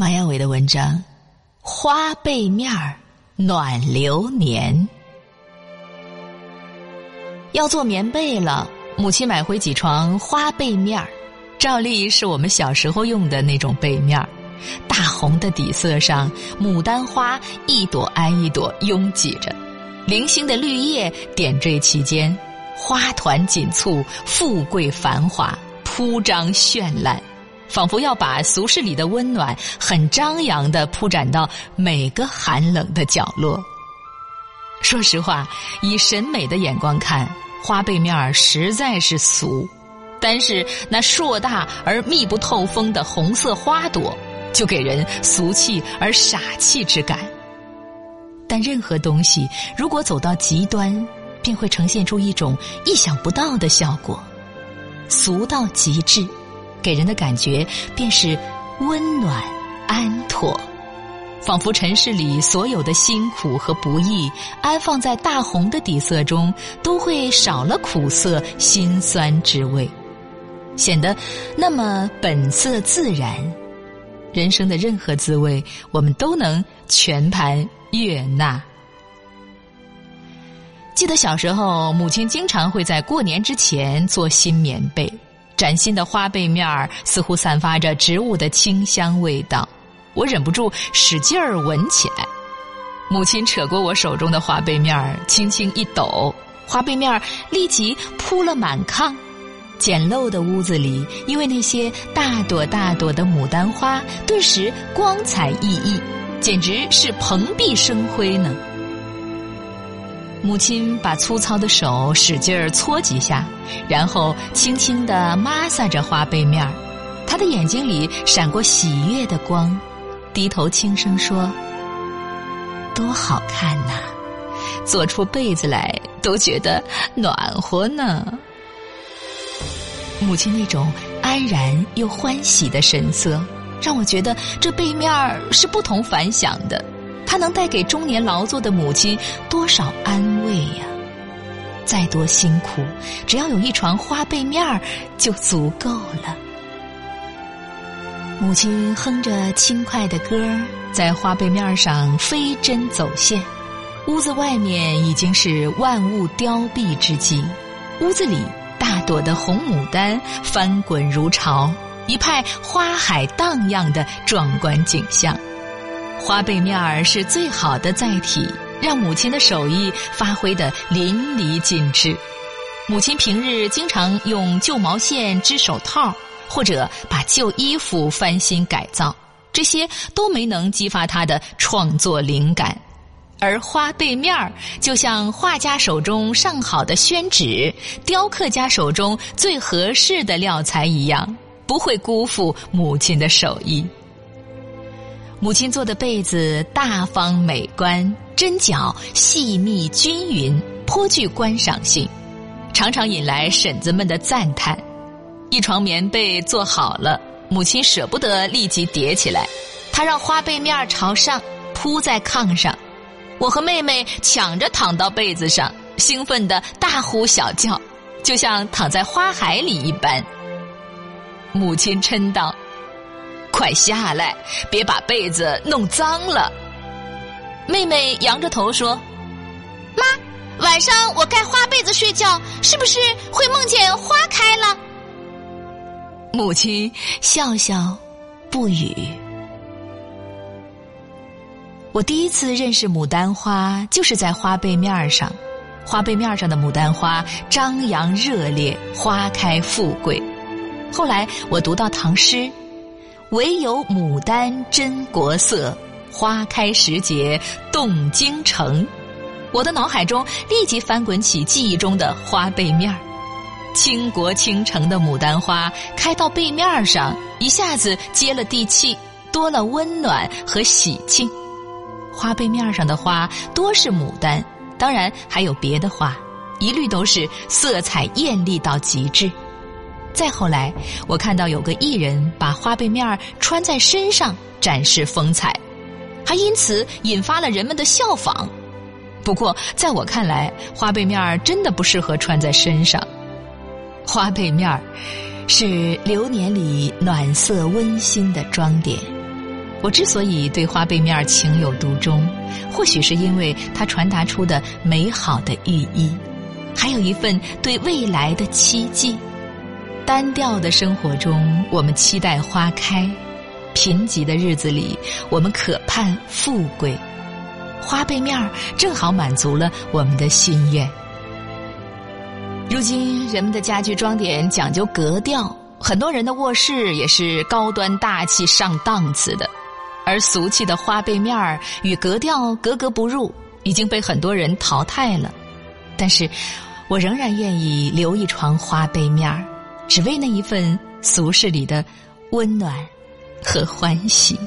马亚伟的文章《花被面儿暖流年》。要做棉被了，母亲买回几床花被面儿，照例是我们小时候用的那种被面儿，大红的底色上，牡丹花一朵挨一朵拥挤着，零星的绿叶点缀其间，花团锦簇，富贵繁华，铺张绚烂。仿佛要把俗世里的温暖很张扬的铺展到每个寒冷的角落。说实话，以审美的眼光看，花背面实在是俗，但是那硕大而密不透风的红色花朵，就给人俗气而傻气之感。但任何东西如果走到极端，便会呈现出一种意想不到的效果，俗到极致。给人的感觉便是温暖安妥，仿佛尘世里所有的辛苦和不易，安放在大红的底色中，都会少了苦涩辛酸之味，显得那么本色自然。人生的任何滋味，我们都能全盘悦纳。记得小时候，母亲经常会在过年之前做新棉被。崭新的花被面儿似乎散发着植物的清香味道，我忍不住使劲儿闻起来。母亲扯过我手中的花被面儿，轻轻一抖，花被面儿立即铺了满炕。简陋的屋子里，因为那些大朵大朵的牡丹花，顿时光彩熠熠，简直是蓬荜生辉呢。母亲把粗糙的手使劲儿搓几下，然后轻轻地抹撒着花被面儿。她的眼睛里闪过喜悦的光，低头轻声说：“多好看呐！做出被子来都觉得暖和呢。”母亲那种安然又欢喜的神色，让我觉得这被面儿是不同凡响的。它能带给中年劳作的母亲多少安慰呀！再多辛苦，只要有一床花被面儿就足够了。母亲哼着轻快的歌，在花被面上飞针走线。屋子外面已经是万物凋敝之际，屋子里大朵的红牡丹翻滚如潮，一派花海荡漾的壮观景象。花被面儿是最好的载体，让母亲的手艺发挥的淋漓尽致。母亲平日经常用旧毛线织手套，或者把旧衣服翻新改造，这些都没能激发她的创作灵感。而花被面儿就像画家手中上好的宣纸，雕刻家手中最合适的料材一样，不会辜负母亲的手艺。母亲做的被子大方美观，针脚细密均匀，颇具观赏性，常常引来婶子们的赞叹。一床棉被做好了，母亲舍不得立即叠起来，她让花被面朝上铺在炕上，我和妹妹抢着躺到被子上，兴奋的大呼小叫，就像躺在花海里一般。母亲嗔道。快下来，别把被子弄脏了。妹妹扬着头说：“妈，晚上我盖花被子睡觉，是不是会梦见花开了？”母亲笑笑，不语。我第一次认识牡丹花，就是在花被面上。花被面上的牡丹花张扬热烈，花开富贵。后来我读到唐诗。唯有牡丹真国色，花开时节动京城。我的脑海中立即翻滚起记忆中的花背面儿，倾国倾城的牡丹花开到背面上，一下子接了地气，多了温暖和喜庆。花背面上的花多是牡丹，当然还有别的花，一律都是色彩艳丽到极致。再后来，我看到有个艺人把花被面穿在身上展示风采，还因此引发了人们的效仿。不过，在我看来，花被面真的不适合穿在身上。花被面儿是流年里暖色温馨的装点，我之所以对花被面情有独钟，或许是因为它传达出的美好的寓意，还有一份对未来的期冀。单调的生活中，我们期待花开；贫瘠的日子里，我们渴盼富贵。花背面儿正好满足了我们的心愿。如今，人们的家居装点讲究格调，很多人的卧室也是高端大气上档次的。而俗气的花背面儿与格调格格不入，已经被很多人淘汰了。但是，我仍然愿意留一床花背面儿，只为那一份俗世里的温暖和欢喜。